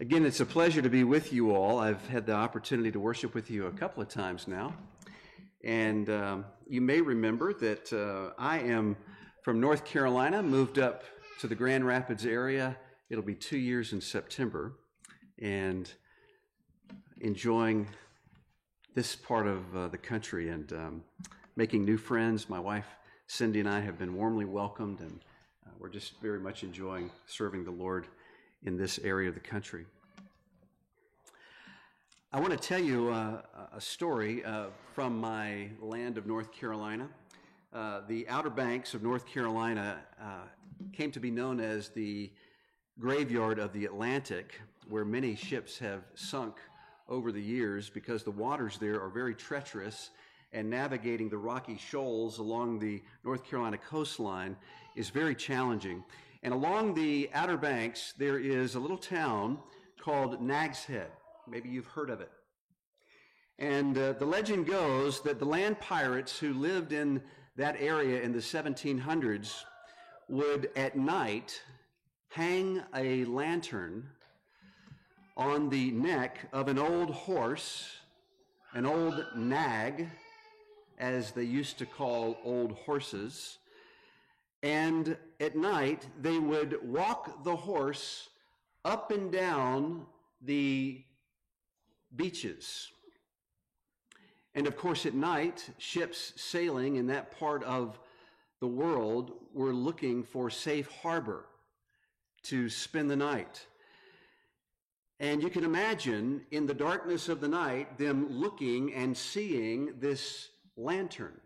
Again, it's a pleasure to be with you all. I've had the opportunity to worship with you a couple of times now. And um, you may remember that uh, I am from North Carolina, moved up to the Grand Rapids area. It'll be two years in September. And enjoying this part of uh, the country and um, making new friends. My wife, Cindy, and I have been warmly welcomed, and uh, we're just very much enjoying serving the Lord in this area of the country. I want to tell you uh, a story uh, from my land of North Carolina. Uh, the Outer Banks of North Carolina uh, came to be known as the graveyard of the Atlantic, where many ships have sunk over the years because the waters there are very treacherous and navigating the rocky shoals along the North Carolina coastline is very challenging. And along the Outer Banks, there is a little town called Nag's Head. Maybe you've heard of it. And uh, the legend goes that the land pirates who lived in that area in the 1700s would at night hang a lantern on the neck of an old horse, an old nag, as they used to call old horses, and at night, they would walk the horse up and down the beaches. And of course, at night, ships sailing in that part of the world were looking for safe harbor to spend the night. And you can imagine in the darkness of the night them looking and seeing this lantern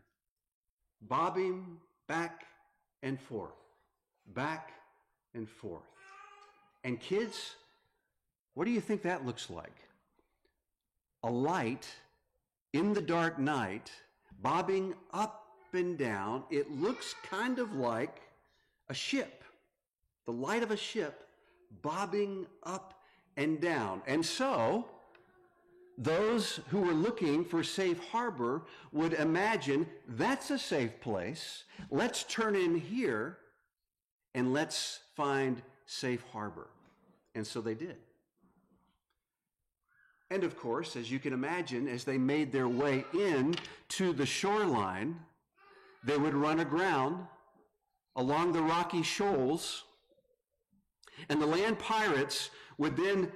bobbing back and forth, back and forth. And kids, what do you think that looks like? A light in the dark night, bobbing up and down. It looks kind of like a ship, the light of a ship bobbing up and down. And so, those who were looking for safe harbor would imagine that's a safe place. Let's turn in here and let's find safe harbor. And so they did. And of course, as you can imagine, as they made their way in to the shoreline, they would run aground along the rocky shoals. And the land pirates would then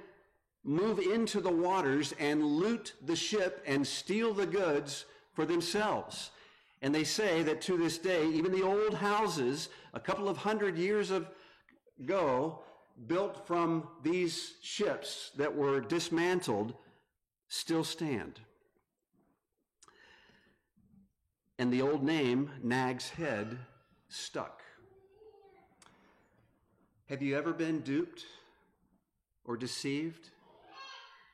move into the waters and loot the ship and steal the goods for themselves. And they say that to this day, even the old houses, a couple of hundred years ago, built from these ships that were dismantled, still stand. And the old name, Nag's Head, stuck. Have you ever been duped or deceived?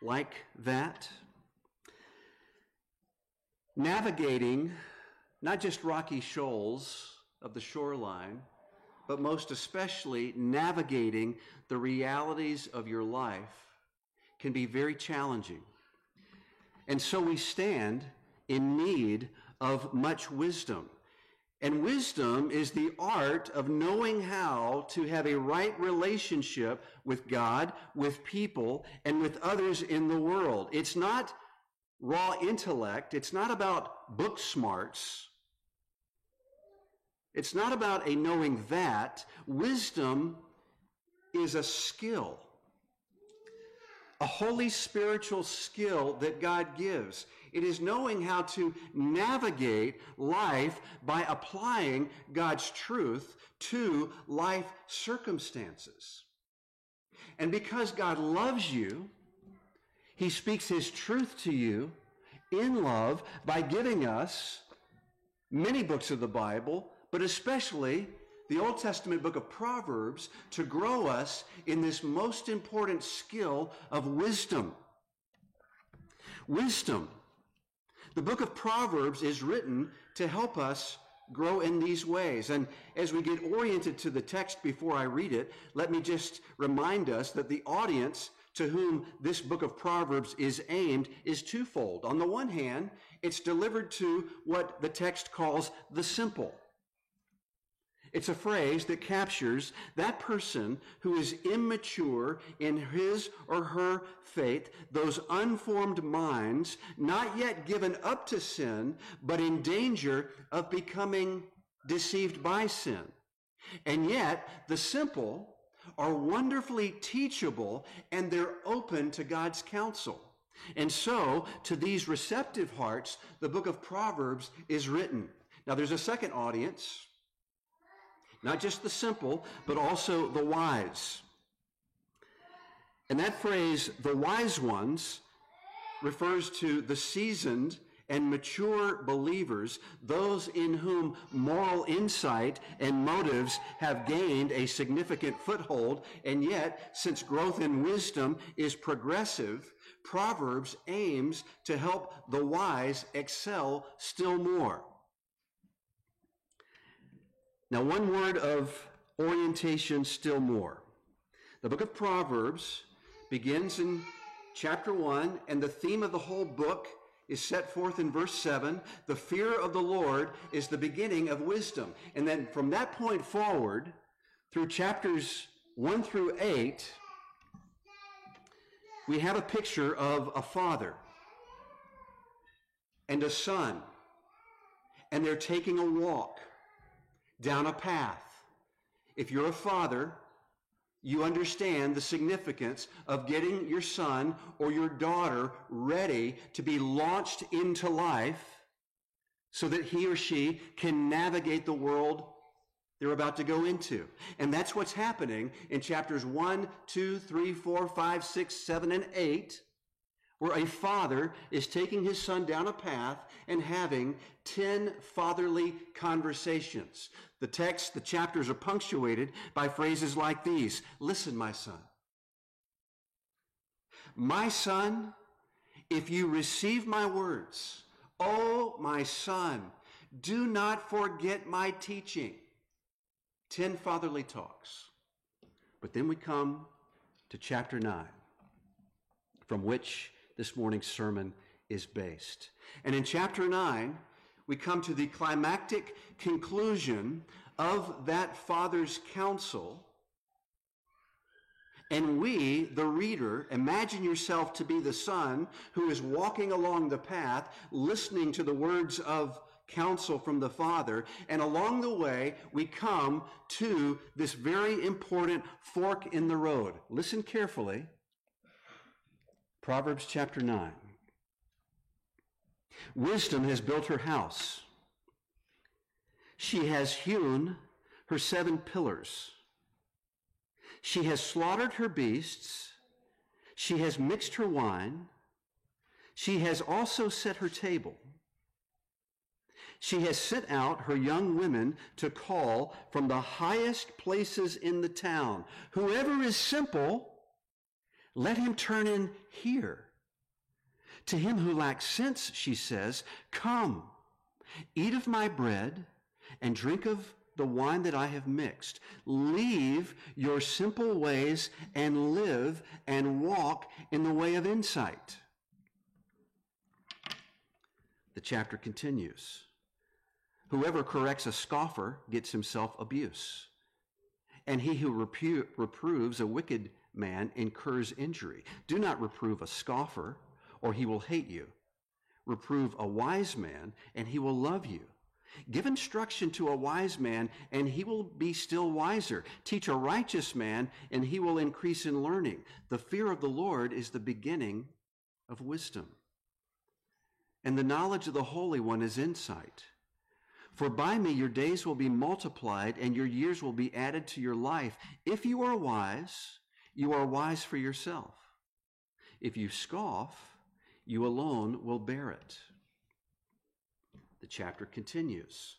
like that. Navigating not just rocky shoals of the shoreline, but most especially navigating the realities of your life can be very challenging. And so we stand in need of much wisdom. And wisdom is the art of knowing how to have a right relationship with God, with people, and with others in the world. It's not raw intellect. It's not about book smarts. It's not about a knowing that. Wisdom is a skill, a holy spiritual skill that God gives. It is knowing how to navigate life by applying God's truth to life circumstances. And because God loves you, He speaks His truth to you in love by giving us many books of the Bible, but especially the Old Testament book of Proverbs to grow us in this most important skill of wisdom. Wisdom the book of Proverbs is written to help us grow in these ways. And as we get oriented to the text before I read it, let me just remind us that the audience to whom this book of Proverbs is aimed is twofold. On the one hand, it's delivered to what the text calls the simple. It's a phrase that captures that person who is immature in his or her faith, those unformed minds, not yet given up to sin, but in danger of becoming deceived by sin. And yet, the simple are wonderfully teachable and they're open to God's counsel. And so, to these receptive hearts, the book of Proverbs is written. Now, there's a second audience not just the simple, but also the wise. And that phrase, the wise ones, refers to the seasoned and mature believers, those in whom moral insight and motives have gained a significant foothold. And yet, since growth in wisdom is progressive, Proverbs aims to help the wise excel still more. Now, one word of orientation still more. The book of Proverbs begins in chapter 1, and the theme of the whole book is set forth in verse 7. The fear of the Lord is the beginning of wisdom. And then from that point forward, through chapters 1 through 8, we have a picture of a father and a son, and they're taking a walk down a path. If you're a father, you understand the significance of getting your son or your daughter ready to be launched into life so that he or she can navigate the world they're about to go into. And that's what's happening in chapters 1, 2, 3, 4, 5, 6, 7, and 8 where a father is taking his son down a path and having 10 fatherly conversations. The text, the chapters are punctuated by phrases like these Listen, my son. My son, if you receive my words, oh, my son, do not forget my teaching. 10 fatherly talks. But then we come to chapter 9, from which this morning's sermon is based. And in chapter 9, we come to the climactic conclusion of that father's counsel. And we, the reader, imagine yourself to be the son who is walking along the path, listening to the words of counsel from the Father. And along the way, we come to this very important fork in the road. Listen carefully. Proverbs chapter 9. Wisdom has built her house. She has hewn her seven pillars. She has slaughtered her beasts. She has mixed her wine. She has also set her table. She has sent out her young women to call from the highest places in the town. Whoever is simple, let him turn in here. To him who lacks sense, she says, Come, eat of my bread and drink of the wine that I have mixed. Leave your simple ways and live and walk in the way of insight. The chapter continues. Whoever corrects a scoffer gets himself abuse, and he who repro- reproves a wicked man incurs injury. Do not reprove a scoffer, or he will hate you. Reprove a wise man, and he will love you. Give instruction to a wise man, and he will be still wiser. Teach a righteous man, and he will increase in learning. The fear of the Lord is the beginning of wisdom. And the knowledge of the Holy One is insight. For by me your days will be multiplied, and your years will be added to your life. If you are wise, you are wise for yourself. If you scoff, you alone will bear it. The chapter continues.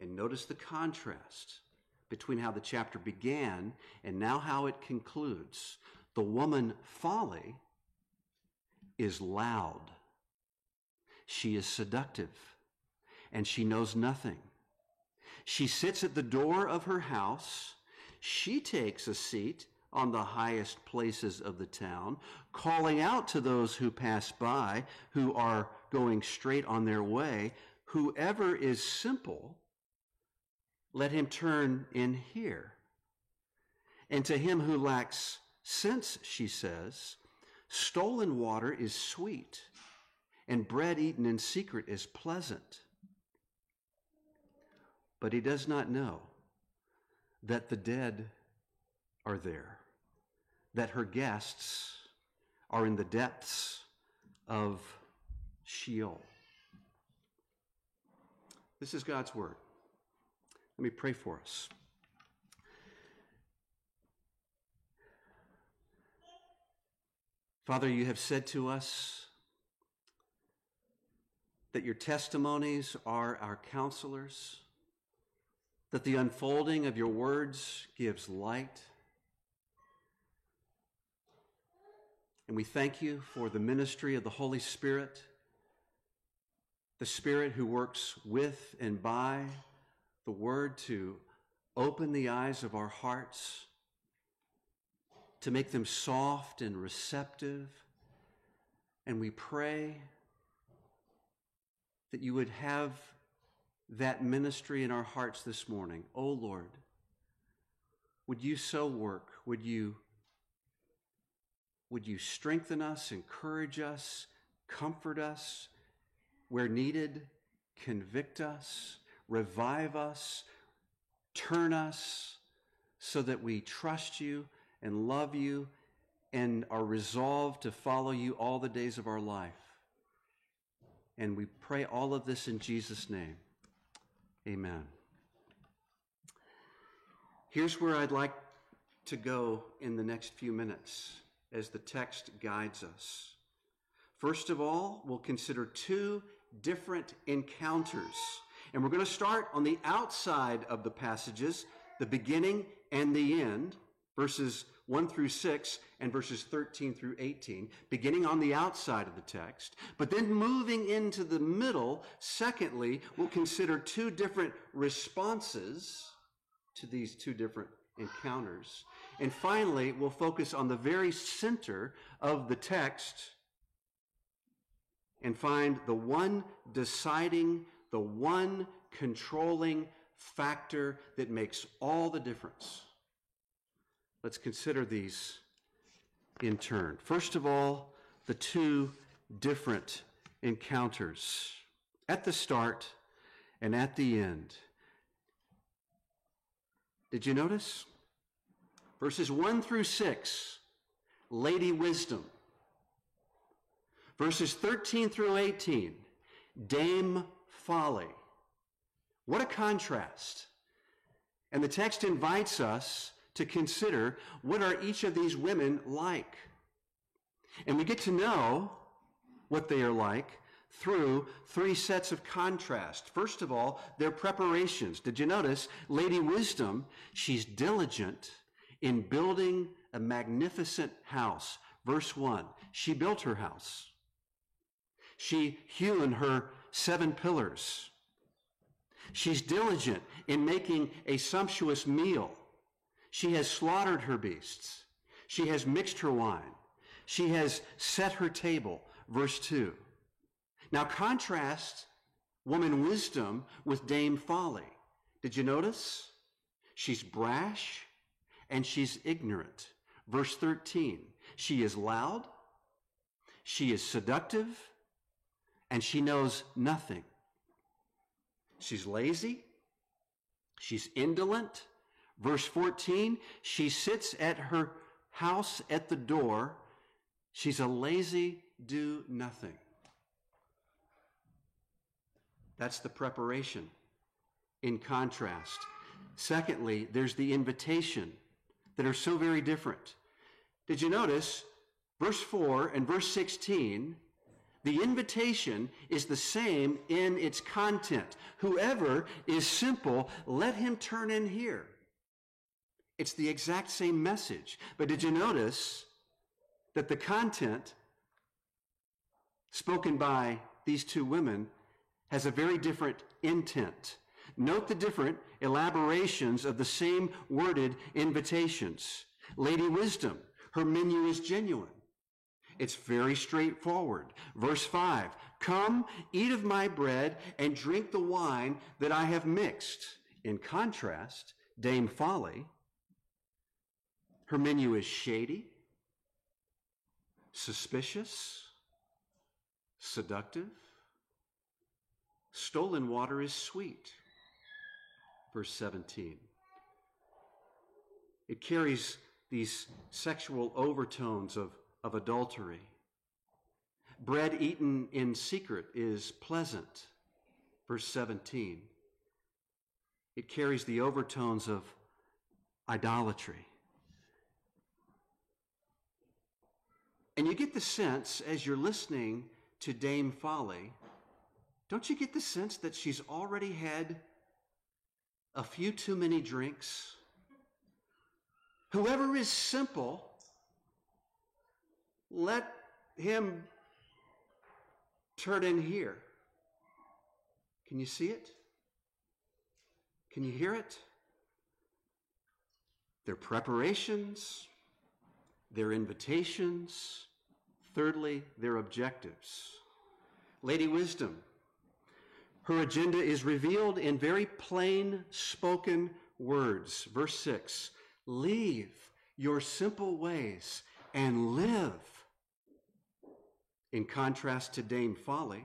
And notice the contrast between how the chapter began and now how it concludes. The woman folly is loud. She is seductive and she knows nothing. She sits at the door of her house. She takes a seat on the highest places of the town, calling out to those who pass by, who are going straight on their way, whoever is simple, let him turn in here. And to him who lacks sense, she says, stolen water is sweet, and bread eaten in secret is pleasant. But he does not know that the dead are there, that her guests are in the depths of Sheol. This is God's word. Let me pray for us. Father, you have said to us that your testimonies are our counselors, that the unfolding of your words gives light. And we thank you for the ministry of the Holy Spirit, the Spirit who works with and by the Word to open the eyes of our hearts, to make them soft and receptive. And we pray that you would have that ministry in our hearts this morning. Oh Lord, would you so work? Would you, would you strengthen us, encourage us, comfort us where needed, convict us? revive us, turn us so that we trust you and love you and are resolved to follow you all the days of our life. And we pray all of this in Jesus' name. Amen. Here's where I'd like to go in the next few minutes as the text guides us. First of all, we'll consider two different encounters and we're going to start on the outside of the passages, the beginning and the end, verses 1 through 6 and verses 13 through 18, beginning on the outside of the text. But then moving into the middle, secondly, we'll consider two different responses to these two different encounters. And finally, we'll focus on the very center of the text and find the one deciding the one controlling factor that makes all the difference. Let's consider these in turn. First of all, the two different encounters at the start and at the end. Did you notice? Verses 1 through 6, Lady Wisdom. Verses 13 through 18, Dame folly. What a contrast. And the text invites us to consider what are each of these women like. And we get to know what they are like through three sets of contrast. First of all, their preparations. Did you notice? Lady Wisdom, she's diligent in building a magnificent house. Verse 1 She built her house. She hewn her seven pillars. She's diligent in making a sumptuous meal. She has slaughtered her beasts. She has mixed her wine. She has set her table. Verse 2. Now contrast woman wisdom with dame folly. Did you notice? She's brash and she's ignorant. Verse 13. She is loud. She is seductive and she knows nothing. She's lazy. She's indolent. Verse 14, she sits at her house at the door. She's a lazy do nothing. That's the preparation in contrast. Secondly, there's the invitation that are so very different. Did you notice verse 4 and verse 16? The invitation is the same in its content. Whoever is simple, let him turn in here. It's the exact same message. But did you notice that the content spoken by these two women has a very different intent? Note the different elaborations of the same worded invitations. Lady Wisdom, her menu is genuine. It's very straightforward. Verse 5 Come, eat of my bread, and drink the wine that I have mixed. In contrast, Dame Folly, her menu is shady, suspicious, seductive. Stolen water is sweet. Verse 17. It carries these sexual overtones of, of adultery. Bread eaten in secret is pleasant. Verse 17. It carries the overtones of idolatry. And you get the sense as you're listening to Dame Folly, don't you get the sense that she's already had a few too many drinks? Whoever is simple, let him turn in here. Can you see it? Can you hear it? Their preparations, their invitations, thirdly, their objectives. Lady Wisdom, her agenda is revealed in very plain spoken words. Verse 6 Leave your simple ways and live. In contrast to Dame Folly,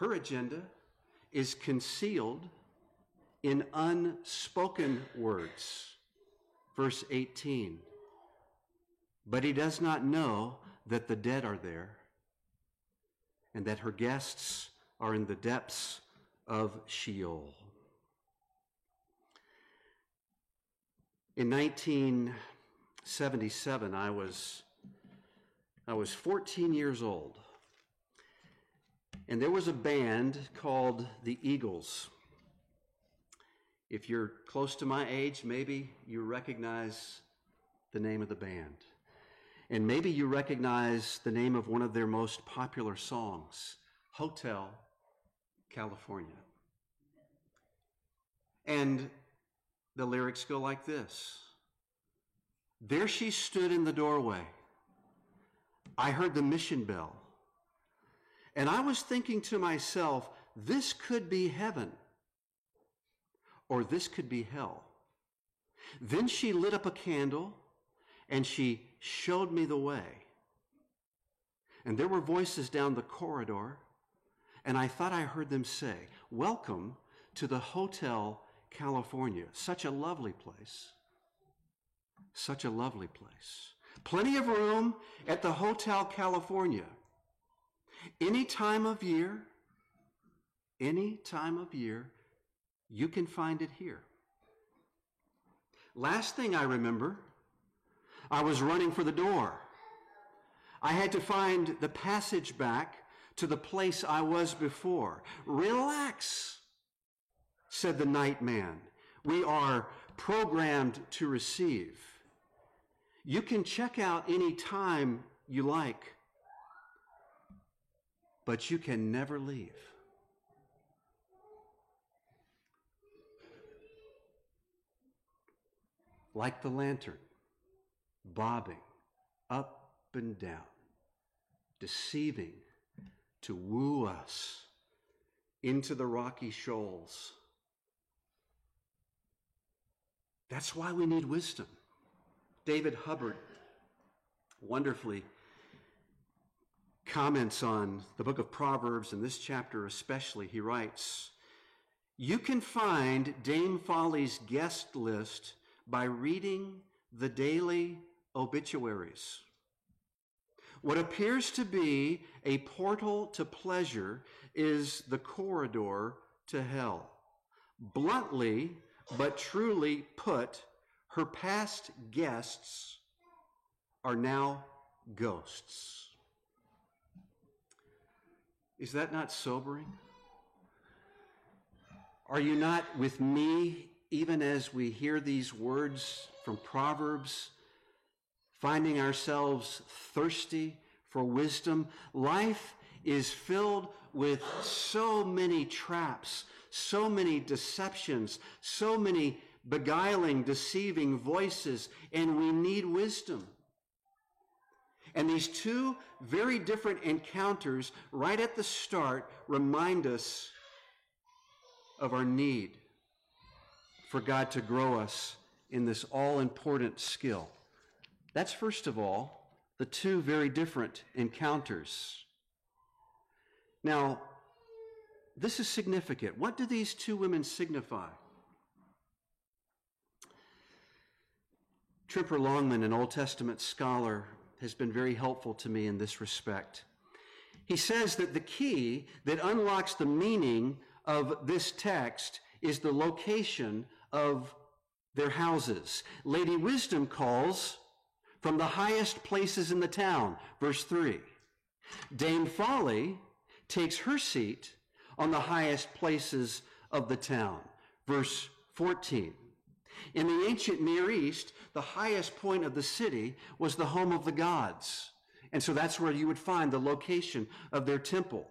her agenda is concealed in unspoken words. Verse 18 But he does not know that the dead are there and that her guests are in the depths of Sheol. In 1977, I was, I was 14 years old. And there was a band called the Eagles. If you're close to my age, maybe you recognize the name of the band. And maybe you recognize the name of one of their most popular songs, Hotel California. And the lyrics go like this There she stood in the doorway. I heard the mission bell. And I was thinking to myself, this could be heaven, or this could be hell. Then she lit up a candle and she showed me the way. And there were voices down the corridor, and I thought I heard them say, Welcome to the Hotel California. Such a lovely place. Such a lovely place. Plenty of room at the Hotel California. Any time of year, any time of year, you can find it here. Last thing I remember, I was running for the door. I had to find the passage back to the place I was before. Relax said the night man. We are programmed to receive. You can check out any time you like, but you can never leave. Like the lantern, bobbing up and down, deceiving to woo us into the rocky shoals That's why we need wisdom. David Hubbard wonderfully comments on the book of Proverbs, in this chapter especially. He writes, You can find Dame Folly's guest list by reading the daily obituaries. What appears to be a portal to pleasure is the corridor to hell. Bluntly, but truly put, her past guests are now ghosts. Is that not sobering? Are you not with me even as we hear these words from Proverbs, finding ourselves thirsty for wisdom? Life is filled with so many traps, so many deceptions, so many beguiling, deceiving voices, and we need wisdom. And these two very different encounters right at the start remind us of our need for God to grow us in this all important skill. That's first of all the two very different encounters. Now, this is significant. What do these two women signify? Tremper Longman, an Old Testament scholar, has been very helpful to me in this respect. He says that the key that unlocks the meaning of this text is the location of their houses. Lady Wisdom calls from the highest places in the town, verse 3. Dame Folly takes her seat on the highest places of the town, verse 14. In the ancient Near East, the highest point of the city was the home of the gods. And so that's where you would find the location of their temple.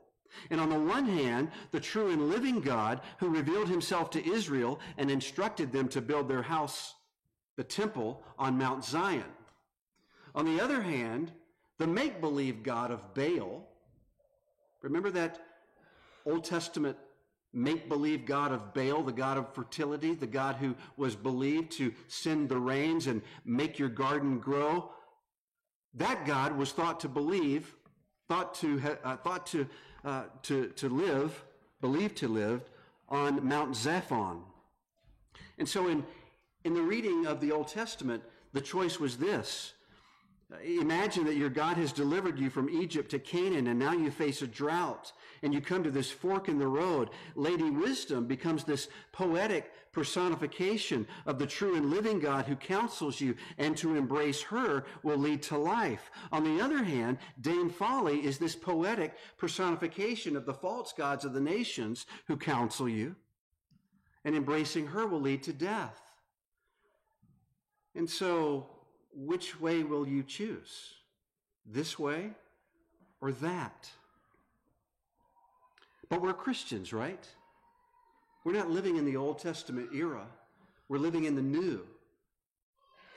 And on the one hand, the true and living God who revealed himself to Israel and instructed them to build their house, the temple, on Mount Zion. On the other hand, the make believe God of Baal. Remember that Old Testament make believe God of Baal, the God of fertility, the God who was believed to send the rains and make your garden grow? That God was thought to believe, thought to, uh, thought to uh, to, to live, believed to live, on Mount Zaphon. And so in, in the reading of the Old Testament, the choice was this Imagine that your God has delivered you from Egypt to Canaan, and now you face a drought, and you come to this fork in the road. Lady Wisdom becomes this poetic personification of the true and living God who counsels you, and to embrace her will lead to life. On the other hand, Dame Folly is this poetic personification of the false gods of the nations who counsel you, and embracing her will lead to death. And so, which way will you choose? This way or that? But we're Christians, right? We're not living in the Old Testament era. We're living in the New.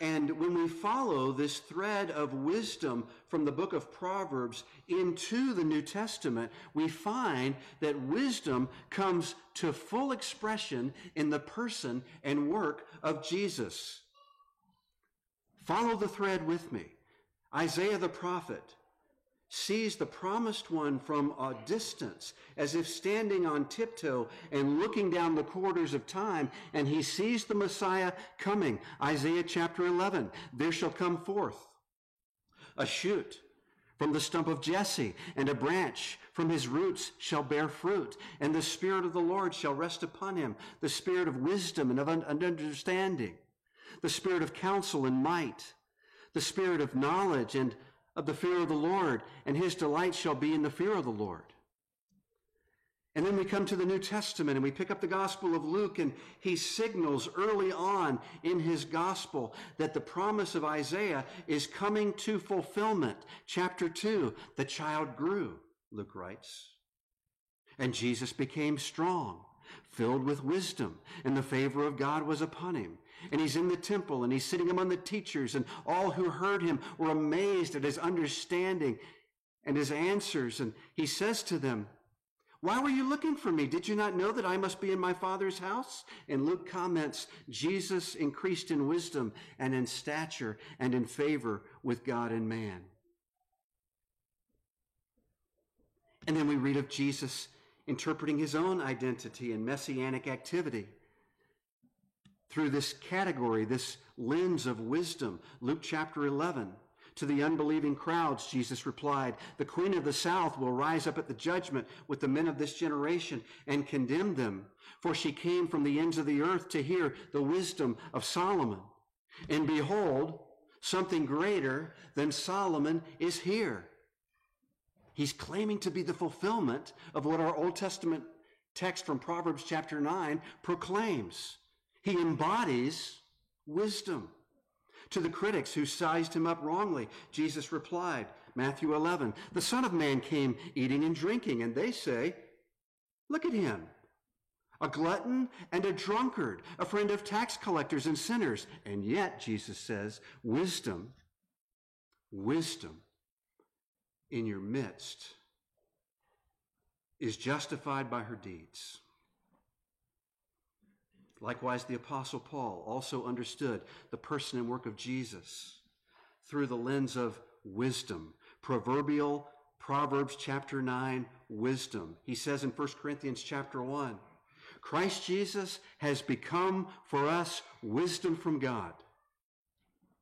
And when we follow this thread of wisdom from the book of Proverbs into the New Testament, we find that wisdom comes to full expression in the person and work of Jesus. Follow the thread with me. Isaiah the prophet sees the promised one from a distance, as if standing on tiptoe and looking down the corridors of time, and he sees the Messiah coming. Isaiah chapter 11 There shall come forth a shoot from the stump of Jesse, and a branch from his roots shall bear fruit, and the Spirit of the Lord shall rest upon him, the Spirit of wisdom and of understanding the spirit of counsel and might, the spirit of knowledge and of the fear of the Lord, and his delight shall be in the fear of the Lord. And then we come to the New Testament and we pick up the Gospel of Luke, and he signals early on in his Gospel that the promise of Isaiah is coming to fulfillment. Chapter 2 The child grew, Luke writes, and Jesus became strong, filled with wisdom, and the favor of God was upon him. And he's in the temple and he's sitting among the teachers, and all who heard him were amazed at his understanding and his answers. And he says to them, Why were you looking for me? Did you not know that I must be in my Father's house? And Luke comments, Jesus increased in wisdom and in stature and in favor with God and man. And then we read of Jesus interpreting his own identity and messianic activity through this category, this lens of wisdom. Luke chapter 11. To the unbelieving crowds, Jesus replied, The queen of the south will rise up at the judgment with the men of this generation and condemn them, for she came from the ends of the earth to hear the wisdom of Solomon. And behold, something greater than Solomon is here. He's claiming to be the fulfillment of what our Old Testament text from Proverbs chapter 9 proclaims. He embodies wisdom. To the critics who sized him up wrongly, Jesus replied, Matthew 11, the Son of Man came eating and drinking, and they say, Look at him, a glutton and a drunkard, a friend of tax collectors and sinners. And yet, Jesus says, wisdom, wisdom in your midst is justified by her deeds. Likewise, the Apostle Paul also understood the person and work of Jesus through the lens of wisdom, proverbial Proverbs chapter 9 wisdom. He says in 1 Corinthians chapter 1, Christ Jesus has become for us wisdom from God.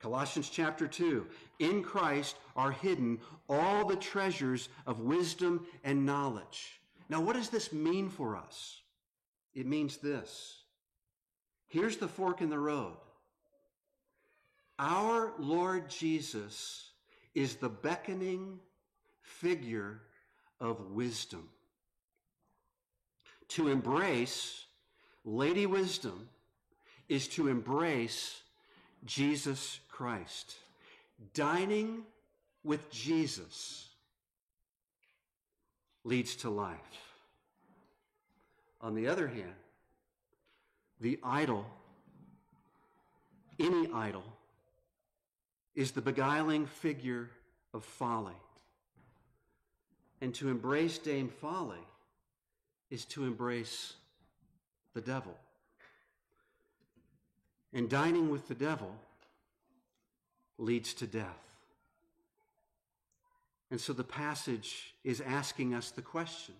Colossians chapter 2, in Christ are hidden all the treasures of wisdom and knowledge. Now, what does this mean for us? It means this. Here's the fork in the road. Our Lord Jesus is the beckoning figure of wisdom. To embrace Lady Wisdom is to embrace Jesus Christ. Dining with Jesus leads to life. On the other hand, the idol, any idol, is the beguiling figure of folly. And to embrace Dame Folly is to embrace the devil. And dining with the devil leads to death. And so the passage is asking us the question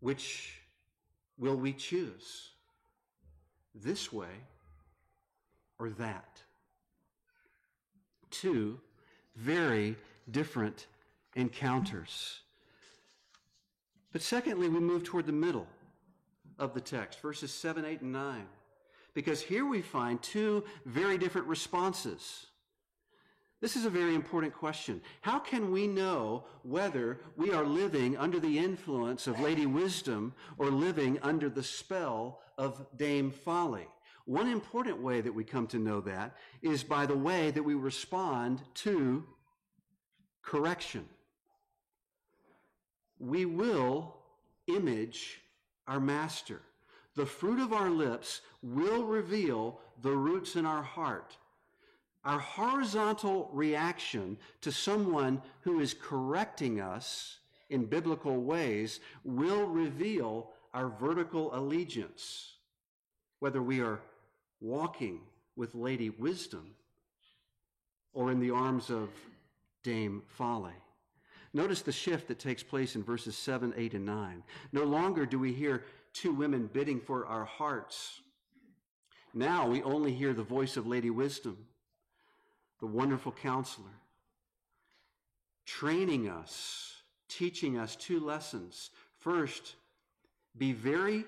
which will we choose? This way or that? Two very different encounters. But secondly, we move toward the middle of the text, verses 7, 8, and 9. Because here we find two very different responses. This is a very important question. How can we know whether we are living under the influence of Lady Wisdom or living under the spell of Dame Folly? One important way that we come to know that is by the way that we respond to correction we will image our master. The fruit of our lips will reveal the roots in our heart. Our horizontal reaction to someone who is correcting us in biblical ways will reveal our vertical allegiance, whether we are walking with Lady Wisdom or in the arms of Dame Folly. Notice the shift that takes place in verses 7, 8, and 9. No longer do we hear two women bidding for our hearts. Now we only hear the voice of Lady Wisdom, the wonderful counselor, training us, teaching us two lessons. First, be very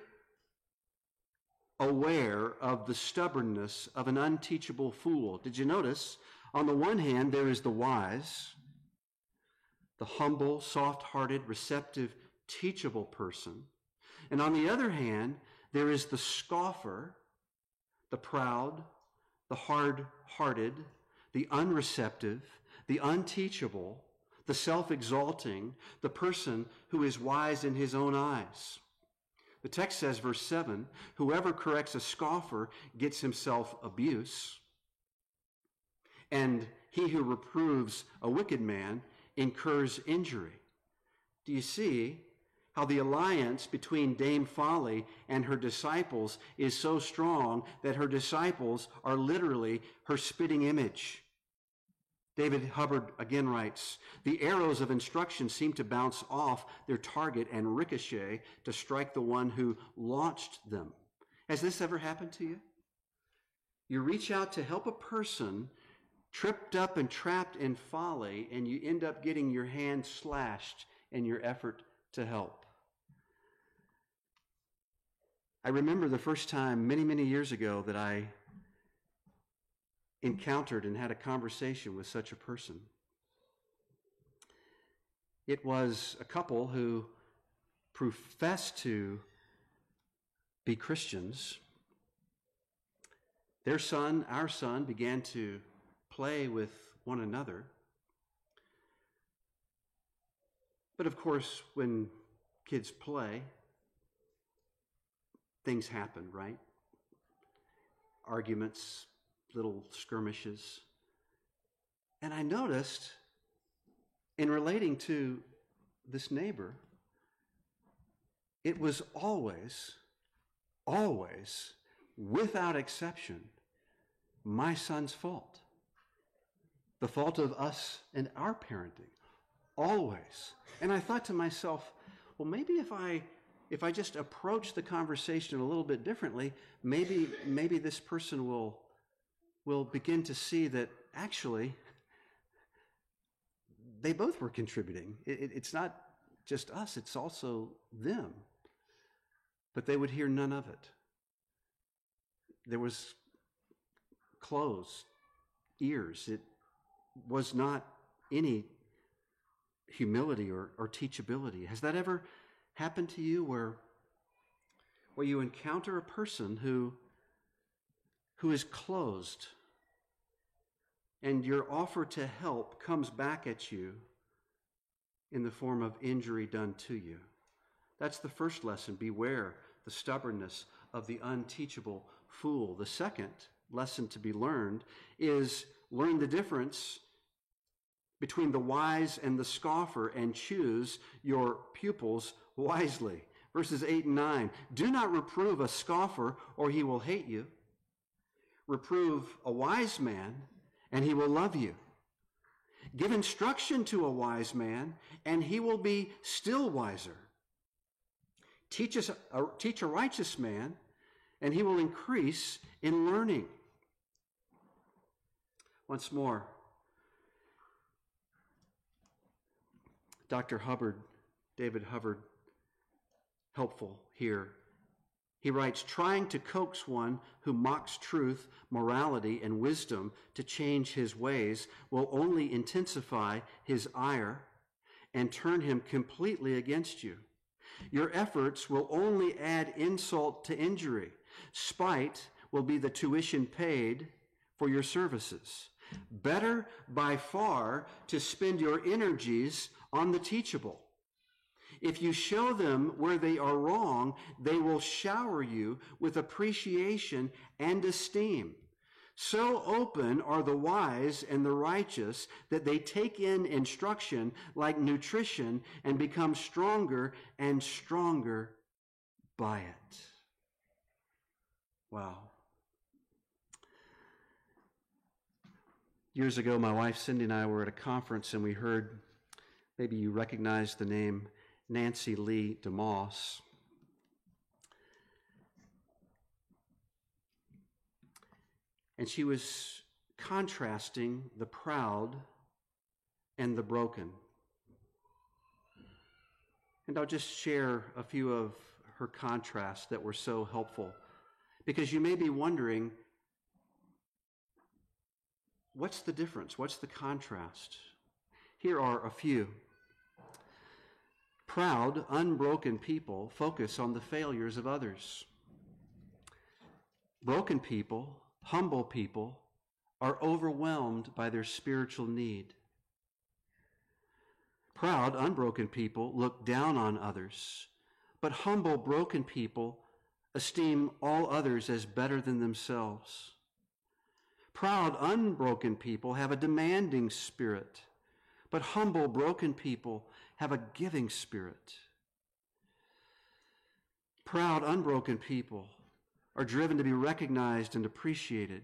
aware of the stubbornness of an unteachable fool. Did you notice? On the one hand, there is the wise, the humble, soft hearted, receptive, teachable person. And on the other hand, there is the scoffer, the proud, the hard hearted, the unreceptive, the unteachable, the self exalting, the person who is wise in his own eyes. The text says, verse 7 whoever corrects a scoffer gets himself abuse, and he who reproves a wicked man incurs injury. Do you see how the alliance between Dame Folly and her disciples is so strong that her disciples are literally her spitting image? David Hubbard again writes The arrows of instruction seem to bounce off their target and ricochet to strike the one who launched them. Has this ever happened to you? You reach out to help a person tripped up and trapped in folly, and you end up getting your hand slashed in your effort to help. I remember the first time many, many years ago that I encountered and had a conversation with such a person. It was a couple who professed to be Christians. Their son, our son, began to play with one another. But of course, when kids play, things happen, right? Arguments, little skirmishes. And I noticed in relating to this neighbor, it was always, always, without exception, my son's fault. The fault of us and our parenting. Always. And I thought to myself, well, maybe if I if I just approach the conversation a little bit differently, maybe maybe this person will will begin to see that actually they both were contributing. It, it, it's not just us, it's also them. But they would hear none of it. There was closed ears. It was not any humility or, or teachability. Has that ever happened to you where, where you encounter a person who, who is closed and your offer to help comes back at you in the form of injury done to you? That's the first lesson. Beware the stubbornness of the unteachable fool. The second lesson to be learned is learn the difference between the wise and the scoffer and choose your pupils wisely. Verses 8 and 9. Do not reprove a scoffer, or he will hate you. Reprove a wise man, and he will love you. Give instruction to a wise man, and he will be still wiser. Teach, us, uh, teach a righteous man, and he will increase in learning. Once more, Dr. Hubbard, David Hubbard, helpful here. He writes, trying to coax one who mocks truth, morality, and wisdom to change his ways will only intensify his ire and turn him completely against you. Your efforts will only add insult to injury. Spite will be the tuition paid for your services. Better by far to spend your energies on the teachable. If you show them where they are wrong, they will shower you with appreciation and esteem. So open are the wise and the righteous that they take in instruction like nutrition and become stronger and stronger by it. Wow. Years ago, my wife Cindy and I were at a conference and we heard, maybe you recognize the name Nancy Leigh DeMoss. And she was contrasting the proud and the broken. And I'll just share a few of her contrasts that were so helpful. Because you may be wondering what's the difference? What's the contrast? Here are a few. Proud, unbroken people focus on the failures of others. Broken people humble people are overwhelmed by their spiritual need. Proud, unbroken people look down on others, but humble, broken people esteem all others as better than themselves. Proud, unbroken people have a demanding spirit, but humble, broken people have a giving spirit. Proud, unbroken people are driven to be recognized and appreciated.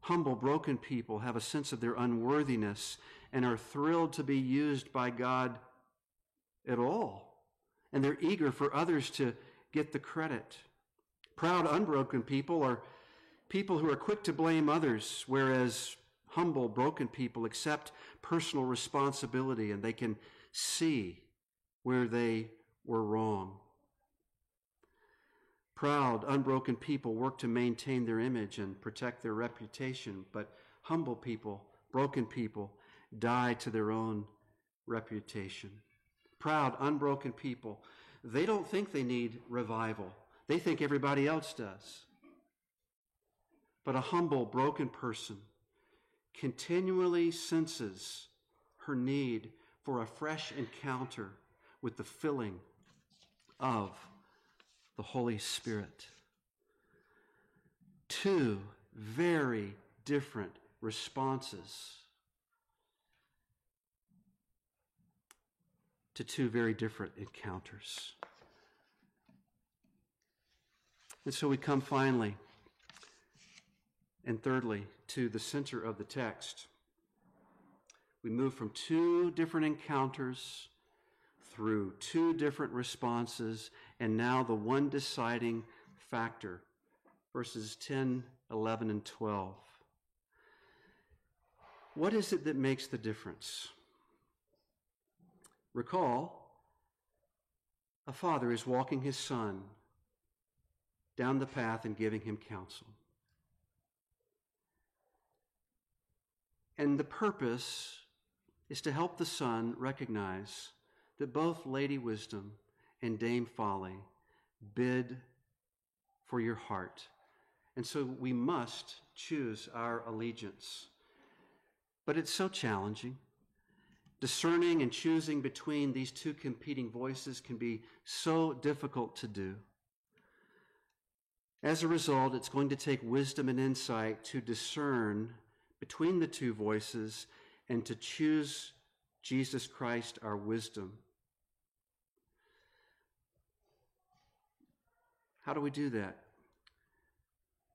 Humble, broken people have a sense of their unworthiness and are thrilled to be used by God at all. And they're eager for others to get the credit. Proud, unbroken people are people who are quick to blame others, whereas humble, broken people accept personal responsibility and they can see where they were wrong. Proud, unbroken people work to maintain their image and protect their reputation, but humble people, broken people, die to their own reputation. Proud, unbroken people, they don't think they need revival. They think everybody else does. But a humble, broken person continually senses her need for a fresh encounter with the filling of the Holy Spirit. Two very different responses to two very different encounters. And so we come finally, and thirdly, to the center of the text. We move from two different encounters through two different responses, and now the one deciding factor verses 10, 11, and 12. What is it that makes the difference? Recall, a father is walking his son down the path and giving him counsel. And the purpose is to help the son recognize that both Lady Wisdom and Dame Folly bid for your heart. And so we must choose our allegiance. But it's so challenging. Discerning and choosing between these two competing voices can be so difficult to do. As a result, it's going to take wisdom and insight to discern between the two voices and to choose Jesus Christ, our wisdom. How do we do that?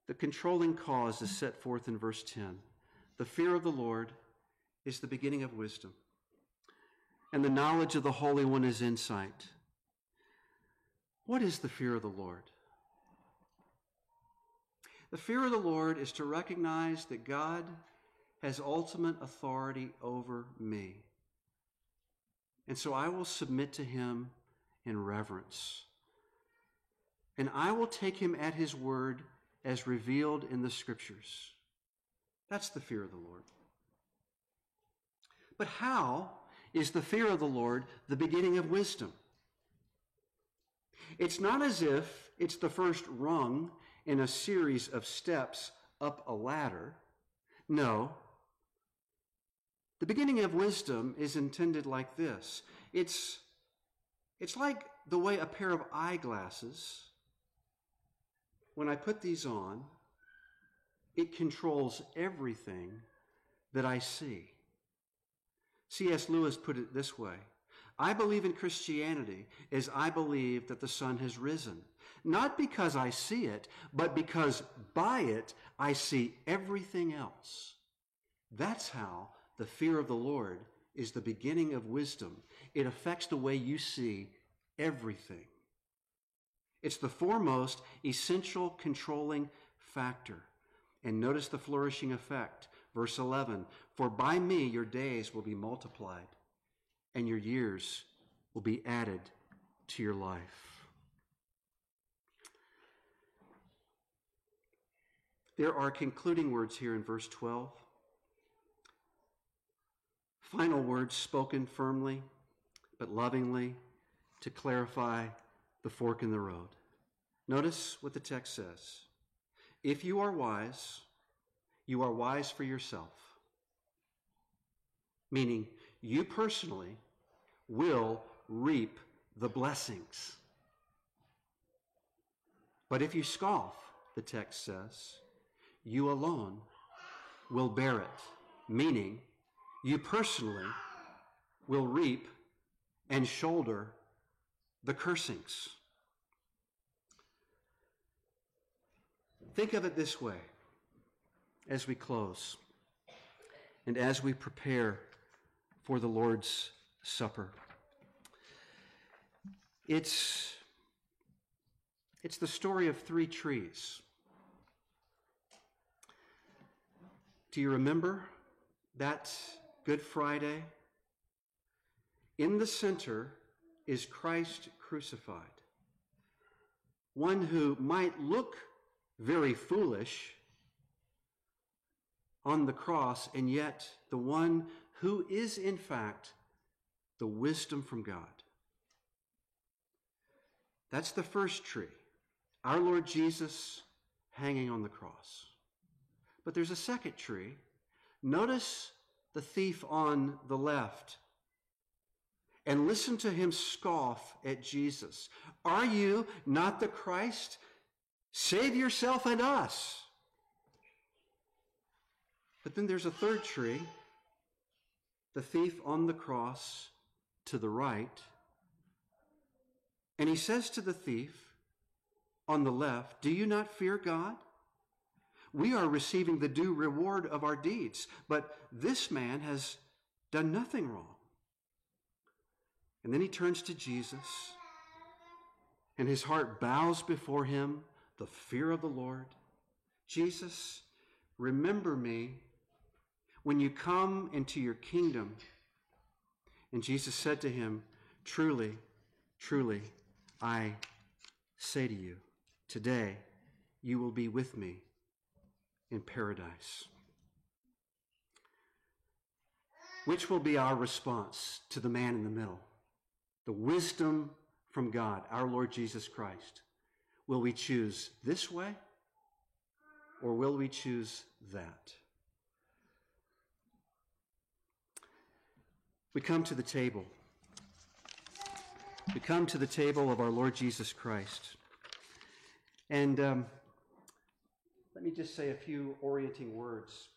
The controlling cause is set forth in verse 10. The fear of the Lord is the beginning of wisdom, and the knowledge of the Holy One is insight. What is the fear of the Lord? The fear of the Lord is to recognize that God has ultimate authority over me. And so I will submit to him in reverence. And I will take him at his word as revealed in the scriptures. That's the fear of the Lord. But how is the fear of the Lord the beginning of wisdom? It's not as if it's the first rung in a series of steps up a ladder. No. The beginning of wisdom is intended like this it's, it's like the way a pair of eyeglasses, when I put these on, it controls everything that I see. C.S. Lewis put it this way I believe in Christianity as I believe that the sun has risen not because I see it, but because by it I see everything else. That's how the fear of the Lord is the beginning of wisdom. It affects the way you see everything. It's the foremost essential controlling factor. And notice the flourishing effect. Verse 11 For by me your days will be multiplied, and your years will be added to your life. There are concluding words here in verse 12. Final words spoken firmly but lovingly to clarify the fork in the road. Notice what the text says. If you are wise, you are wise for yourself. Meaning, you personally will reap the blessings. But if you scoff, the text says, you alone will bear it, meaning you personally will reap and shoulder the cursings. Think of it this way as we close and as we prepare for the Lord's Supper. It's, it's the story of three trees. Do you remember that Good Friday? In the center is Christ crucified, one who might look very foolish on the cross, and yet the one who is, in fact, the wisdom from God. That's the first tree, our Lord Jesus hanging on the cross. But there's a second tree. Notice the thief on the left and listen to him scoff at Jesus. Are you not the Christ? Save yourself and us. But then there's a third tree, the thief on the cross to the right. And he says to the thief, on the left, Do you not fear God? We are receiving the due reward of our deeds, but this man has done nothing wrong. And then he turns to Jesus, and his heart bows before him, the fear of the Lord. Jesus, remember me when you come into your kingdom. And Jesus said to him, Truly, truly, I say to you, today you will be with me in paradise. Which will be our response to the man in the middle? The wisdom from God, our Lord Jesus Christ. Will we choose this way or will we choose that? We come to the table. We come to the table of our Lord Jesus Christ. And um, let me just say a few orienting words.